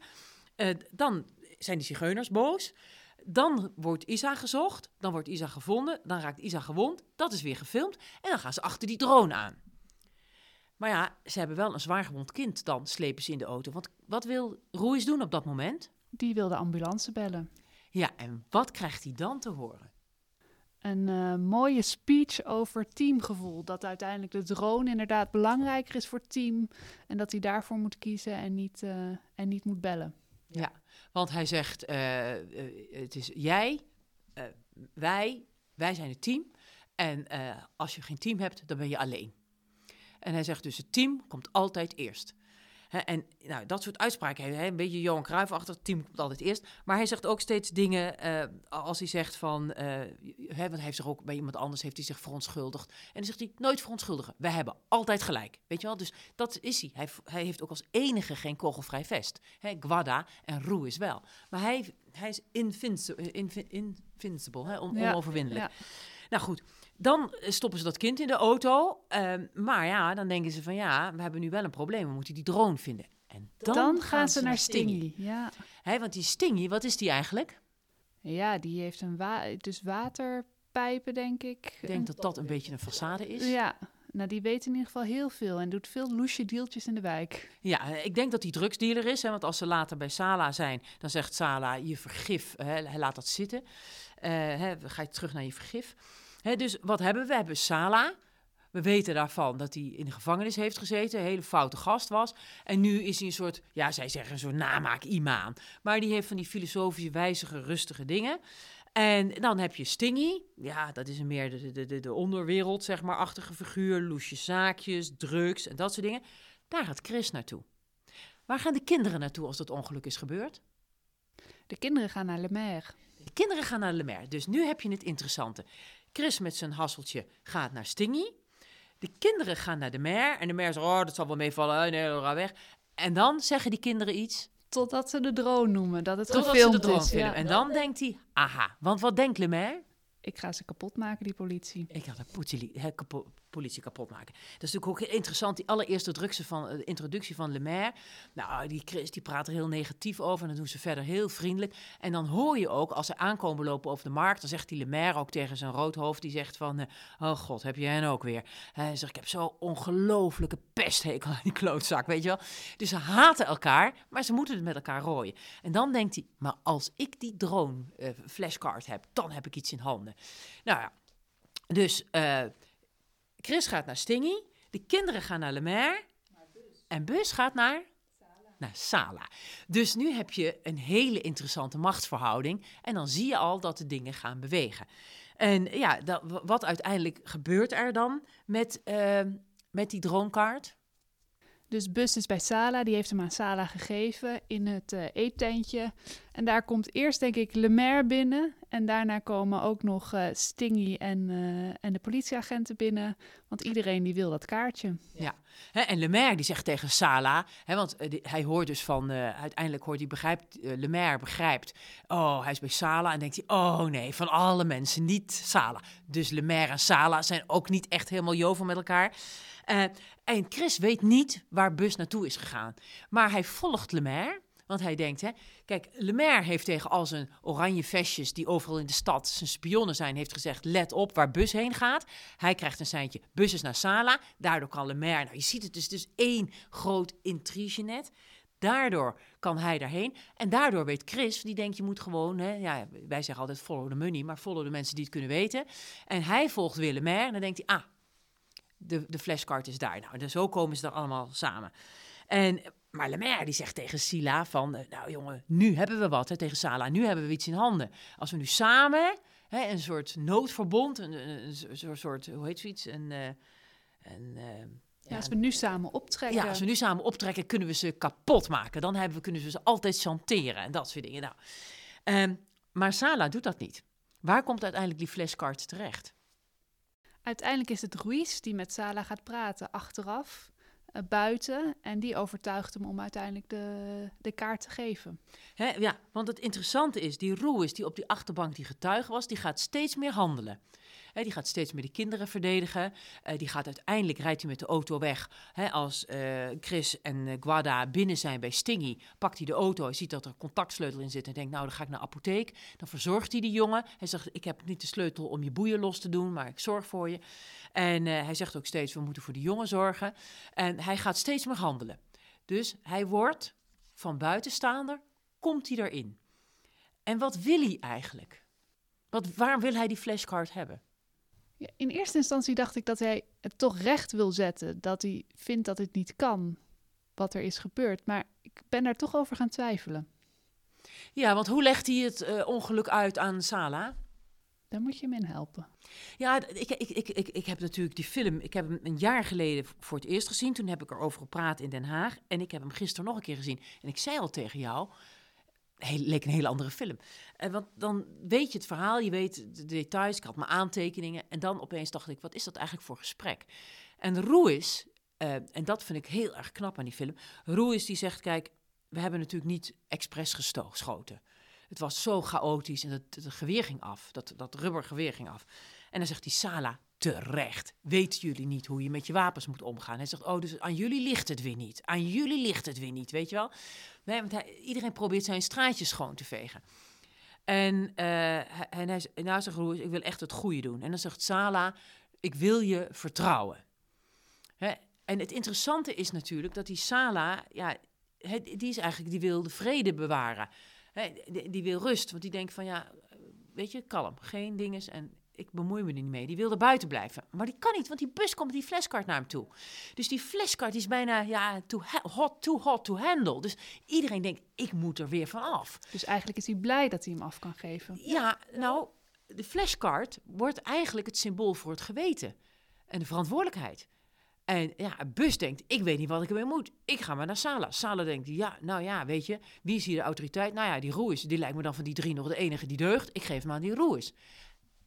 S1: Eh, dan zijn die zigeuners boos. Dan wordt Isa gezocht. Dan wordt Isa gevonden. Dan raakt Isa gewond. Dat is weer gefilmd. En dan gaan ze achter die drone aan. Maar ja, ze hebben wel een zwaargewond kind. Dan slepen ze in de auto. Want wat wil Ruiz doen op dat moment?
S8: Die wil de ambulance bellen.
S1: Ja, en wat krijgt hij dan te horen?
S8: Een eh, mooie speech over teamgevoel. Dat uiteindelijk de drone inderdaad belangrijker is voor het team. En dat hij daarvoor moet kiezen en niet, eh, en niet moet bellen.
S1: Ja, want hij zegt: eh, eh, Het is jij, eh, wij, wij zijn het team. En als je geen team hebt, dan ben je alleen. En hij zegt dus, het team komt altijd eerst. En nou, dat soort uitspraken, hij, een beetje Johan Cruijff-achtig, het team komt altijd eerst. Maar hij zegt ook steeds dingen, eh, als hij zegt van, eh, hè, want hij heeft zich ook bij iemand anders heeft hij zich verontschuldigd. En dan zegt hij, nooit verontschuldigen, wij hebben altijd gelijk. Weet je wel, dus dat is hij. Hij, hij heeft ook als enige geen kogelvrij vest. Hè, Guada en Roe is wel. Maar hij, hij is invincible, invincible
S8: Ja,
S1: onoverwinnelijk.
S8: ja.
S1: Nou goed, dan stoppen ze dat kind in de auto. ehm, maar ja, dan denken ze van ja, we hebben nu wel een probleem. We moeten die drone vinden. En dan,
S8: Dan, gaan ze naar Stingy. Ja.
S1: Want die Stingy, wat is die eigenlijk?
S8: ja, die heeft een wa dus waterpijpen, denk ik.
S1: Ik denk dat dat een beetje een façade is.
S8: Ja, nou die weet in ieder geval heel veel en doet veel loesje deeltjes in de wijk.
S1: Ja, eh, ik denk dat hij drugsdealer is. Hè, want als ze later bij Sala zijn, dan zegt Sala, je vergif, hè, hij laat dat zitten. Eh hè, ga je terug naar je vergif. Dus wat hebben we? We hebben Sala. We weten daarvan dat hij in de gevangenis heeft gezeten, een hele foute gast was. En nu is hij een soort, ja, zij zeggen een soort namaak-imaan. Maar die heeft van die filosofische, wijzige, rustige dingen. En dan heb je Stingy. Ja, dat is een meer de, de, de, de onderwereld, zeg maar, achtige figuur. Loesje zaakjes, drugs en dat soort dingen. Daar gaat Chris naartoe. Waar gaan de kinderen naartoe als dat ongeluk is gebeurd?
S8: De kinderen gaan naar Le Maire.
S1: De kinderen gaan naar Le Maire. Dus nu heb je het interessante. Chris met zijn hasseltje gaat naar Stingy. De kinderen gaan naar de Maire. En de Maire zegt, oh, dat zal wel meevallen. Nee, ga weg. En dan zeggen die kinderen iets.
S8: Totdat ze de drone noemen, dat het
S1: Totdat ze
S8: gefilmd
S1: de drone
S8: is. Ja.
S1: En dan denkt hij, aha. Want wat denkt Le Maire?
S8: Ik ga ze kapot maken, die politie.
S1: Ik ga de politie, politie kapot maken. Dat is natuurlijk ook heel interessant. Die allereerste van, eh, de introductie van Le Maire. Nou, die die praat er heel negatief over. En dan doen ze verder heel vriendelijk. En dan hoor je ook, als ze aankomen lopen over de markt... dan zegt die Le Maire ook tegen zijn roodhoofd... die zegt van, eh, oh god, heb jij hen ook weer. Hij zegt, ik heb zo'n ongelofelijke pesthekel aan die klootzak, weet je wel. Dus ze haten elkaar, maar ze moeten het met elkaar rooien. En dan denkt hij, maar als ik die drone eh, flashcard heb... dan heb ik iets in handen. Nou ja, dus... eh, Chris gaat naar Stingy. De kinderen gaan naar Le Maire. En Bus gaat naar? Naar Sala. Dus nu heb je een hele interessante machtsverhouding. En dan zie je al dat de dingen gaan bewegen. En ja, dat, wat uiteindelijk gebeurt er dan met, eh, met die droomkaart?
S8: Dus Bus is bij Sala, die heeft hem aan Sala gegeven in het eh, eettentje. En daar komt eerst denk ik Le Maire binnen. En daarna komen ook nog eh, Stingy en, eh, en de politieagenten binnen. Want iedereen die wil dat kaartje.
S1: Ja. En Le Maire die zegt tegen Sala, hè, want hij hoort dus van, uiteindelijk hoort hij, begrijpt, eh, Le Maire begrijpt, oh, hij is bij Sala en denkt hij, oh nee, van alle mensen niet Sala. Dus Le Maire en Sala zijn ook niet echt helemaal jovel met elkaar. Eh, en Chris weet niet waar Bus naartoe is gegaan. Maar hij volgt Le Maire. Want hij denkt, hè, kijk, Le Maire heeft tegen al zijn oranje vestjes die overal in de stad zijn spionnen zijn, heeft gezegd, let op waar Bus heen gaat. Hij krijgt een seintje, Bus is naar Sala. Daardoor kan Le Maire, nou je ziet het dus, dus één groot intrigenet. Daardoor kan hij daarheen. En daardoor weet Chris, die denkt je moet gewoon, hè, ja, wij zeggen altijd follow the money, maar follow de mensen die het kunnen weten. En hij volgt weer Le Maire en dan denkt hij, ah, de, de flashcard is daar. Nou, en zo komen ze er allemaal samen. En, maar Lemaire die zegt tegen Sila van, eh, nou jongen, nu hebben we wat, hè, tegen Sala, nu hebben we iets in handen. Als we nu samen, hè, een soort noodverbond, een, een, een soort- soort, hoe heet zoiets, een, eh, een, eh,
S8: Ja, als we nu samen optrekken.
S1: ja, als we nu samen optrekken, kunnen we ze kapot maken. Dan hebben we, kunnen we ze altijd chanteren en dat soort dingen. Nou, ehm, maar Sala doet dat niet. Waar komt uiteindelijk die flashcard terecht?
S8: Uiteindelijk is het Ruiz die met Sala gaat praten achteraf, eh, buiten. En die overtuigt hem om uiteindelijk de, de kaart te geven.
S1: Hè, ja, want het interessante is, die Roes die op die achterbank die getuige was, die gaat steeds meer handelen. Die gaat steeds meer de kinderen verdedigen. Eh, die gaat uiteindelijk, rijdt hij met de auto weg. Als eh, Chris en eh, Guada binnen zijn bij Stingy, pakt hij de auto. Hij ziet dat er contactsleutel in zit en denkt, nou dan ga ik naar de apotheek. Dan verzorgt hij die jongen. Hij zegt, ik heb niet de sleutel om je boeien los te doen, maar ik zorg voor je. En hij zegt ook steeds, we moeten voor de jongen zorgen. En hij gaat steeds meer handelen. Dus hij wordt van buitenstaander komt hij erin? En wat wil hij eigenlijk? Wat, waarom wil hij die flashcard hebben?
S8: In eerste instantie dacht ik dat hij het toch recht wil zetten. Dat hij vindt dat het niet kan, wat er is gebeurd. Maar ik ben daar toch over gaan twijfelen.
S1: Ja, want hoe legt hij het eh, ongeluk uit aan Sala?
S8: Daar moet je hem in helpen.
S1: Ja, ik, ik, ik, ik, ik heb natuurlijk die film, ik heb hem een jaar geleden voor het eerst gezien. Toen heb ik erover gepraat in Den Haag. En ik heb hem gisteren nog een keer gezien. En ik zei al tegen jou, heel, leek een hele andere film. En want dan weet je het verhaal, je weet de details. Ik had mijn aantekeningen. En dan opeens dacht ik, wat is dat eigenlijk voor gesprek? En Ruiz, eh, en dat vind ik heel erg knap aan die film. Ruiz die zegt, kijk, we hebben natuurlijk niet expres geschoten. Het was zo chaotisch en het, het geweer ging af. Dat, dat rubbergeweer ging af. En dan zegt die Sala, terecht, weten jullie niet hoe je met je wapens moet omgaan? Hij zegt, oh, dus aan jullie ligt het weer niet. Aan jullie ligt het weer niet, weet je wel? Nee, want hij, iedereen probeert zijn straatjes schoon te vegen. En, eh, hij- en nou zegt Roes, ik wil echt het goede doen. En dan zegt Sala, ik wil je vertrouwen. Hè? En het interessante is natuurlijk dat die Sala, ja, die is eigenlijk, die wil de vrede bewaren. Hè, die, die wil rust, want die denkt van, ja, weet je, kalm, geen dinges en ik bemoei me er niet mee. Die wil er buiten blijven. Maar die kan niet, want die bus komt met die fleskart naar hem toe. Dus die fleskart is bijna ja, too, hot, too hot to handle. Dus iedereen denkt, ik moet er weer van af.
S8: Dus eigenlijk is hij blij dat hij hem af kan geven.
S1: Ja, nou, de flashcard wordt eigenlijk het symbool voor het geweten en de verantwoordelijkheid. En ja, bus denkt, ik weet niet wat ik ermee moet. Ik ga maar naar Sala. Sala denkt, ja, nou ja, weet je, wie is hier de autoriteit? Nou ja, die Roes, die lijkt me dan van die drie nog de enige die deugt. Ik geef hem aan die Roes.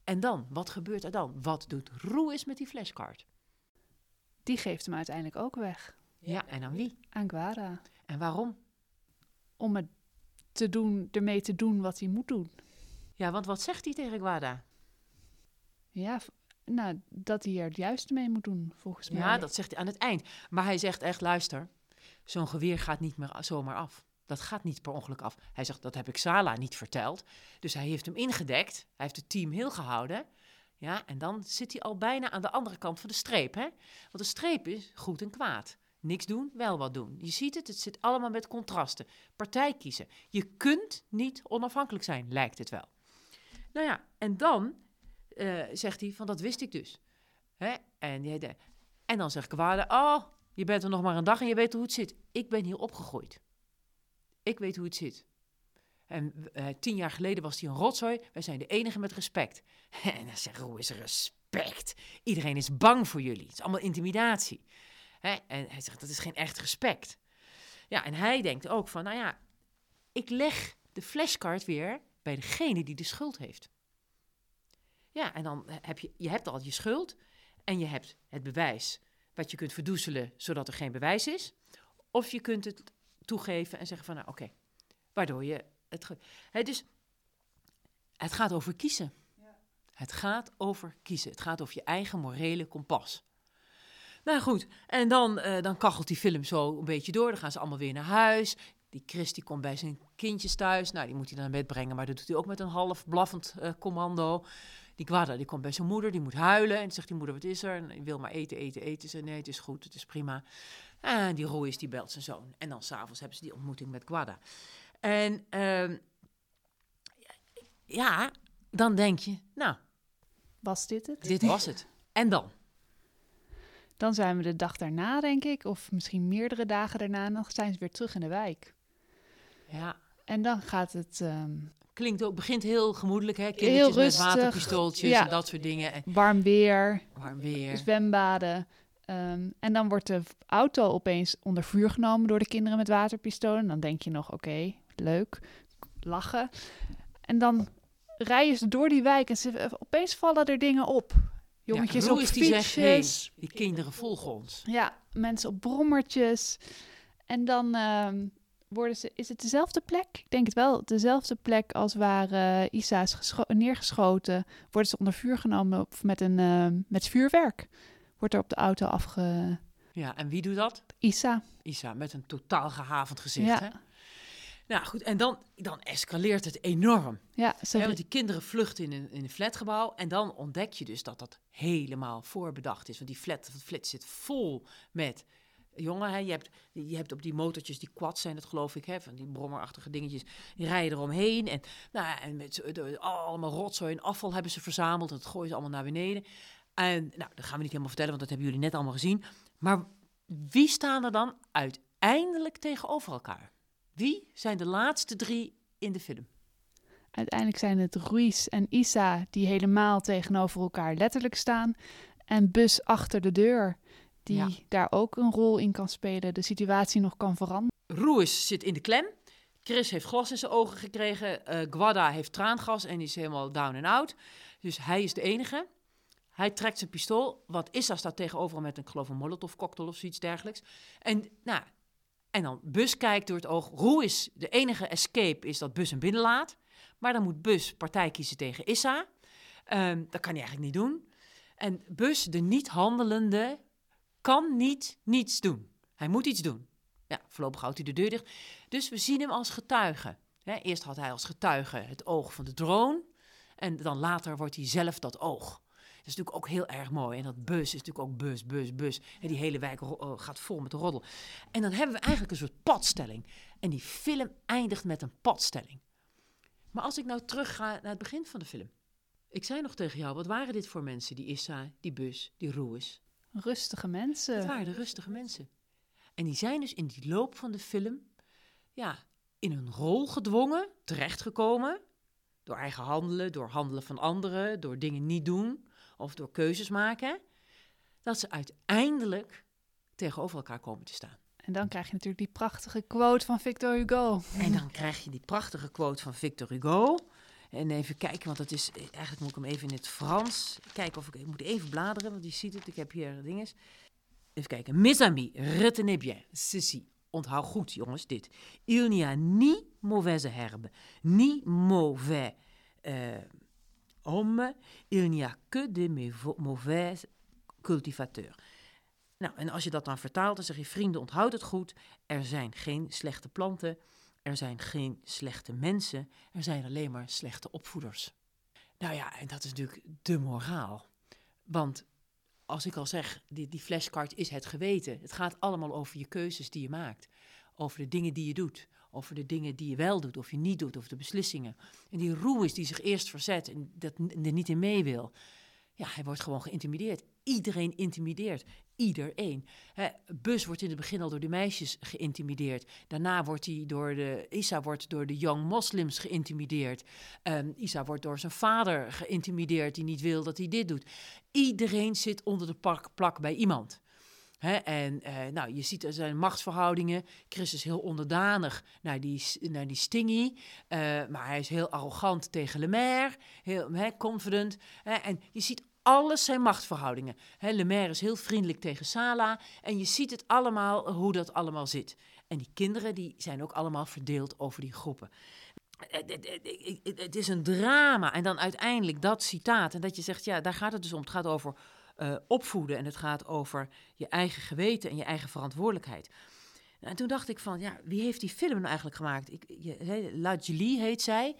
S1: En dan, wat gebeurt er dan? Wat doet Roes met die flashcard?
S8: Die geeft hem uiteindelijk ook weg
S1: Ja, en aan wie?
S8: aan Guara.
S1: En waarom?
S8: Om het te doen, ermee te doen wat hij moet doen.
S1: Ja, want wat zegt hij tegen Guada?
S8: Ja, nou, dat hij er het juiste mee moet doen, volgens mij.
S1: Ja, dat zegt hij aan het eind. Maar hij zegt echt, luister, zo'n geweer gaat niet meer zomaar af. Dat gaat niet per ongeluk af. Hij zegt, dat heb ik Sala niet verteld. Dus hij heeft hem ingedekt. Hij heeft het team heel gehouden. Ja, en dan zit hij al bijna aan de andere kant van de streep. Hè? Want de streep is goed en kwaad. Niks doen, wel wat doen. Je ziet het, het zit allemaal met contrasten. Partij kiezen. Je kunt niet onafhankelijk zijn, lijkt het wel. Nou ja, en dan eh, zegt hij van, dat wist ik dus. Hè? En, en dan zegt Kwade, oh, je bent er nog maar een dag en je weet hoe het zit. Ik ben hier opgegroeid. Ik weet hoe het zit. En eh, tien jaar geleden was hij een rotzooi. Wij zijn de enige met respect. En dan zegt hoe is respect? Iedereen is bang voor jullie. Het is allemaal intimidatie. Hè? En hij zegt, dat is geen echt respect. Ja, en hij denkt ook van, nou ja, ik leg de flashcard weer bij degene die de schuld heeft. Ja, en dan heb je, je hebt al je schuld en je hebt het bewijs wat je kunt verdoezelen zodat er geen bewijs is. Of je kunt het toegeven en zeggen van, nou oké, waardoor je het... Hè, dus het gaat over kiezen. Het gaat over kiezen. Het gaat over je eigen morele kompas. Nou goed, en dan, eh, dan kachelt die film zo een beetje door. Dan gaan ze allemaal weer naar huis. Die Chris die komt bij zijn kindjes thuis. Nou, die moet hij dan naar bed brengen, maar dat doet hij ook met een half blaffend eh, commando. Die Guada, die komt bij zijn moeder, die moet huilen. En zegt die moeder, wat is er? En wil maar eten, eten, eten. Ze, nee, het is goed, het is prima. En die Royce, die belt zijn zoon. En dan s'avonds hebben ze die ontmoeting met Guada. En ehm, ja, dan denk je, nou,
S8: Was dit het?
S1: dit was het. En dan?
S8: Dan zijn we de dag daarna, denk ik, of misschien meerdere dagen daarna, dan zijn ze weer terug in de wijk.
S1: Ja,
S8: En dan gaat het ehm,
S1: klinkt ook, begint heel gemoedelijk, hè? Kindertjes met
S8: rustig,
S1: waterpistooltjes
S8: ja.
S1: en dat soort dingen. En
S8: warm weer,
S1: warm weer.
S8: zwembaden. Ehm, en dan wordt de auto opeens onder vuur genomen door de kinderen met waterpistolen. Dan denk je nog, oké, leuk, lachen. En dan rijden ze door die wijk en ze, opeens vallen er dingen op. Jongetjes
S1: ja,
S8: op
S1: Royce die zegt, hey,
S8: fietsjes.
S1: die kinderen volgen ons.
S8: Ja, mensen op brommertjes. En dan ehm, worden ze, is het dezelfde plek? Ik denk het wel, dezelfde plek als waar eh, Isa is gescho- neergeschoten. Worden ze onder vuur genomen op, met, een, ehm, met vuurwerk. Wordt er op de auto afge...
S1: Ja, en wie doet dat?
S8: Isa.
S1: Isa, met een totaal gehavend gezicht,
S8: Ja.
S1: hè? Nou goed, en dan, dan escaleert het enorm.
S8: Ja, ze
S1: want die kinderen vluchten in een, in een flatgebouw. En dan ontdek je dus dat dat helemaal voorbedacht is. Want die flat, dat flat zit vol met... Jongen, hè, je, hebt, je hebt op die motortjes, die quads zijn het geloof ik, hè, van die brommerachtige dingetjes, die rijden eromheen. En, nou, en met de- allemaal rotzooi en afval hebben ze verzameld. En dat gooien ze allemaal naar beneden. En nou, dat gaan we niet helemaal vertellen, want dat hebben jullie net allemaal gezien. Maar wie staan er dan uiteindelijk tegenover elkaar? Wie zijn de laatste drie in de film?
S8: Uiteindelijk zijn het Ruiz en Isa die helemaal tegenover elkaar letterlijk staan. En Bus achter de deur, die
S1: Ja.
S8: daar ook een rol in kan spelen, de situatie nog kan veranderen.
S1: Roes zit in de klem. Chris heeft glas in zijn ogen gekregen. eh Guada heeft traangas en is helemaal down and out. Dus hij is de enige. Hij trekt zijn pistool. Wat Issa staat tegenover met een, geloof een molotov cocktail of zoiets dergelijks. En, nou, en dan Bus kijkt door het oog. Roe is de enige escape is dat Bus hem binnenlaat. Maar dan moet Bus partij kiezen tegen Issa. Ehm, dat kan hij eigenlijk niet doen. En Bus, de niet handelende, kan niet niets doen. Hij moet iets doen. Ja, voorlopig houdt hij de deur dicht. Dus we zien hem als getuige. Eerst had hij als getuige het oog van de drone. En dan later wordt hij zelf dat oog. Dat is natuurlijk ook heel erg mooi. En dat bus is natuurlijk ook bus, bus, bus. En die hele wijk eh, gaat vol met roddel. En dan hebben we eigenlijk een soort padstelling. En die film eindigt met een padstelling. Maar als ik nou terug ga naar het begin van de film. Ik zei nog tegen jou, wat waren dit voor mensen? Die Issa, die bus, die Roes.
S8: Rustige
S1: Het
S8: mensen.
S1: waren de rustige mensen. En die zijn dus in die loop van de film ja, in een rol gedwongen, terechtgekomen. Door eigen handelen, door handelen van anderen, door dingen niet doen of door keuzes maken. Dat ze uiteindelijk tegenover elkaar komen te staan.
S8: En dan krijg je natuurlijk die prachtige quote van Victor Hugo.
S1: En dan krijg je die prachtige quote van Victor Hugo. En even kijken, want dat is. Eigenlijk moet ik hem even in het Frans. Kijken of ik. Ik moet even bladeren, want je ziet het. Ik heb hier dinges. Even kijken. Mes amis, retenez bien. Ceci. Onthoud goed, jongens, dit. Il n'y a ni mauvaise herbe, ni mauvais euh, Il n'y a que des mauvais cultivateurs. Nou, en als je dat dan vertaalt, dan zeg je: vrienden, onthoud het goed. Er zijn geen slechte planten. Er zijn geen slechte mensen. Er zijn alleen maar slechte opvoeders. Nou ja, en dat is natuurlijk de moraal. Want als ik al zeg, die, die flashcard is het geweten. Het gaat allemaal over je keuzes die je maakt. Over de dingen die je doet. Over de dingen die je wel doet of je niet doet. Over de beslissingen. En die is die zich eerst verzet en dat er niet in mee wil. Ja, hij wordt gewoon geïntimideerd. Iedereen intimideert. Iedereen. Bus wordt in het begin al door de meisjes geïntimideerd. Daarna wordt hij door de. Isa wordt door de young moslims geïntimideerd. Ehm, Isa wordt door zijn vader geïntimideerd, die niet wil dat hij dit doet. Iedereen zit onder de plak bij iemand. En eh, nou, je ziet er zijn machtsverhoudingen. Chris is heel onderdanig naar die, naar die Stingy. eh, maar hij is heel arrogant tegen Lemaire. Heel hè, confident. En je ziet alles zijn machtsverhoudingen. Hè, Lemaire is heel vriendelijk tegen Sala. En je ziet het allemaal, hoe dat allemaal zit. En die kinderen die zijn ook allemaal verdeeld over die groepen. Het- Het is een drama. En dan uiteindelijk dat citaat. En dat je zegt, ja, daar gaat het dus om. Het gaat over eh, opvoeden. En het gaat over je eigen geweten en je eigen verantwoordelijkheid. En toen dacht ik van, ja, wie heeft die film nou eigenlijk gemaakt? Ik, je, La Julie heet zij.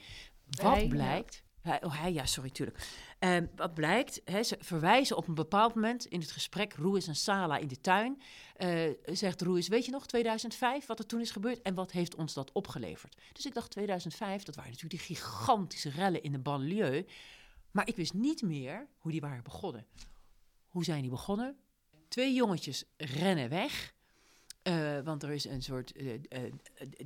S1: Wat
S8: Hij,
S1: blijkt... Hij, oh, hij, ja, sorry, tuurlijk. Ehm, wat blijkt, hè, ze verwijzen op een bepaald moment in het gesprek... Roes en Sala in de tuin. eh, zegt Roes, weet je nog, 2005, wat er toen is gebeurd... en wat heeft ons dat opgeleverd? Dus ik dacht, 2005, dat waren natuurlijk die gigantische rellen in de banlieue... Maar ik wist niet meer hoe die waren begonnen. Hoe zijn die begonnen? Twee jongetjes rennen weg. eh, want er is een soort eh,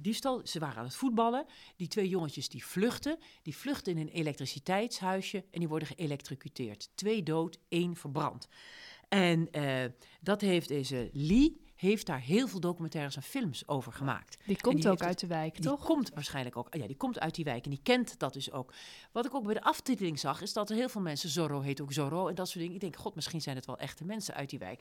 S1: diefstal. Ze waren aan het voetballen. Die twee jongetjes die vluchten. Die vluchten in een elektriciteitshuisje en die worden geëlectrocuteerd. Twee dood, één verbrand. En dat heeft deze Lee heeft daar heel veel documentaires en films over gemaakt.
S8: Die komt
S1: die
S8: ook uit de wijk,
S1: Die
S8: toch?
S1: komt waarschijnlijk ook. Ja, die komt uit die wijk en die kent dat dus ook. Wat ik ook bij de aftiteling zag, is dat er heel veel mensen. Zorro heet ook Zorro en dat soort dingen. Ik denk, god, misschien zijn het wel echte mensen uit die wijk.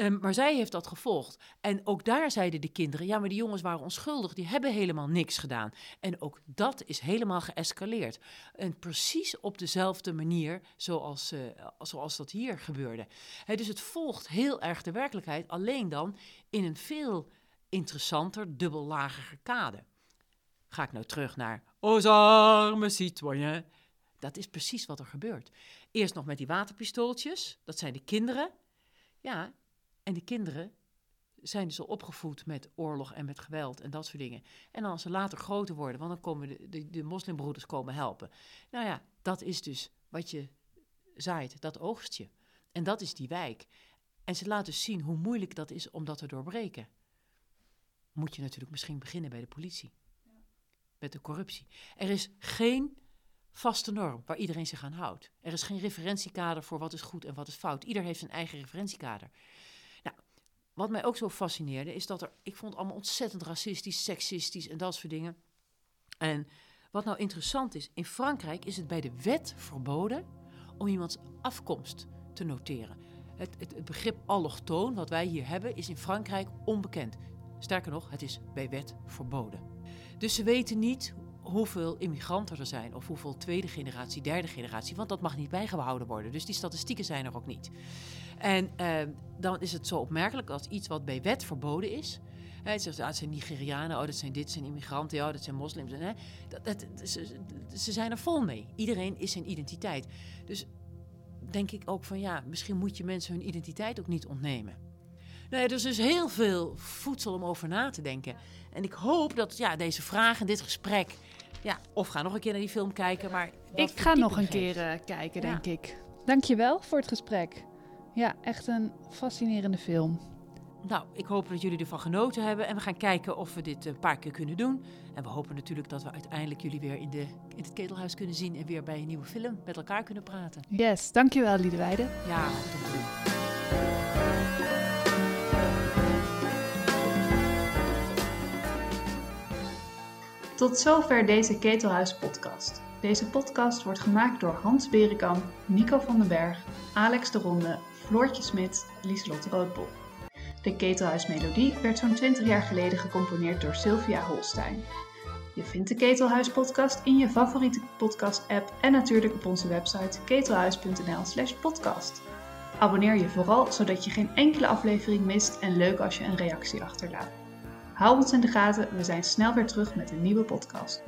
S1: Ehm, maar zij heeft dat gevolgd. En ook daar zeiden de kinderen: ja, maar die jongens waren onschuldig, die hebben helemaal niks gedaan. En ook dat is helemaal geëscaleerd. En precies op dezelfde manier zoals, eh, zoals dat hier gebeurde. Dus het volgt heel erg de werkelijkheid, alleen dan in een veel interessanter, dubbellagiger kade. Ga ik nou terug naar Aux armes citoyens. Dat is precies wat er gebeurt. Eerst nog met die waterpistooltjes, dat zijn de kinderen. Ja, en die kinderen zijn dus al opgevoed met oorlog en met geweld en dat soort dingen. En als ze later groter worden, want dan komen de, de, de moslimbroeders komen helpen. Nou ja, dat is dus wat je zaait, dat oogst je. En dat is die wijk. En ze laten dus zien hoe moeilijk dat is om dat te doorbreken. Moet je natuurlijk misschien beginnen bij de politie. Met de corruptie. Er is geen vaste norm waar iedereen zich aan houdt. Er is geen referentiekader voor wat is goed en wat is fout. Ieder heeft zijn eigen referentiekader. Wat mij ook zo fascineerde is dat er, ik vond allemaal ontzettend racistisch, seksistisch en dat soort dingen. En wat nou interessant is, in Frankrijk is het bij de wet verboden om iemands afkomst te noteren. Het, het, het begrip allochtoon, wat wij hier hebben, is in Frankrijk onbekend. Sterker nog, het is bij wet verboden. Dus ze weten niet hoeveel immigranten er zijn, of hoeveel tweede generatie, derde generatie, want dat mag niet bijgehouden worden. Dus die statistieken zijn er ook niet. En eh, dan is het zo opmerkelijk als iets wat bij wet verboden is. Het zegt, ah, het zijn Nigerianen, oh, dat zijn dit, zijn immigranten, ja, dat zijn moslims. Hè. Dat, dat, ze, ze zijn er vol mee. Iedereen is zijn identiteit. Dus denk ik ook van ja, misschien moet je mensen hun identiteit ook niet ontnemen. Nou ja, dus er is heel veel voedsel om over na te denken. En ik hoop dat ja, deze vragen, dit gesprek, ja, of ga nog een keer naar die film kijken. Maar
S9: ik ga nog een keer uh, kijken, denk ja. ik. Dankjewel voor het gesprek. Ja, echt een fascinerende film.
S1: Nou, ik hoop dat jullie ervan genoten hebben. En we gaan kijken of we dit een paar keer kunnen doen. En we hopen natuurlijk dat we uiteindelijk jullie weer in, de, in het ketelhuis kunnen zien. En weer bij een nieuwe film met elkaar kunnen praten.
S9: Yes, dankjewel Liedewijde.
S1: Ja, goed om te doen.
S8: Tot zover deze Ketelhuis podcast. Deze podcast wordt gemaakt door Hans Berenkamp, Nico van den Berg, Alex de Ronde, Floortje Smit, Lieslot Roodbol. De Ketelhuismelodie werd zo'n 20 jaar geleden gecomponeerd door Sylvia Holstein. Je vindt de Ketelhuis podcast in je favoriete podcast app en natuurlijk op onze website ketelhuis.nl/slash podcast. Abonneer je vooral zodat je geen enkele aflevering mist en leuk als je een reactie achterlaat. Hou ons in de gaten, we zijn snel weer terug met een nieuwe podcast.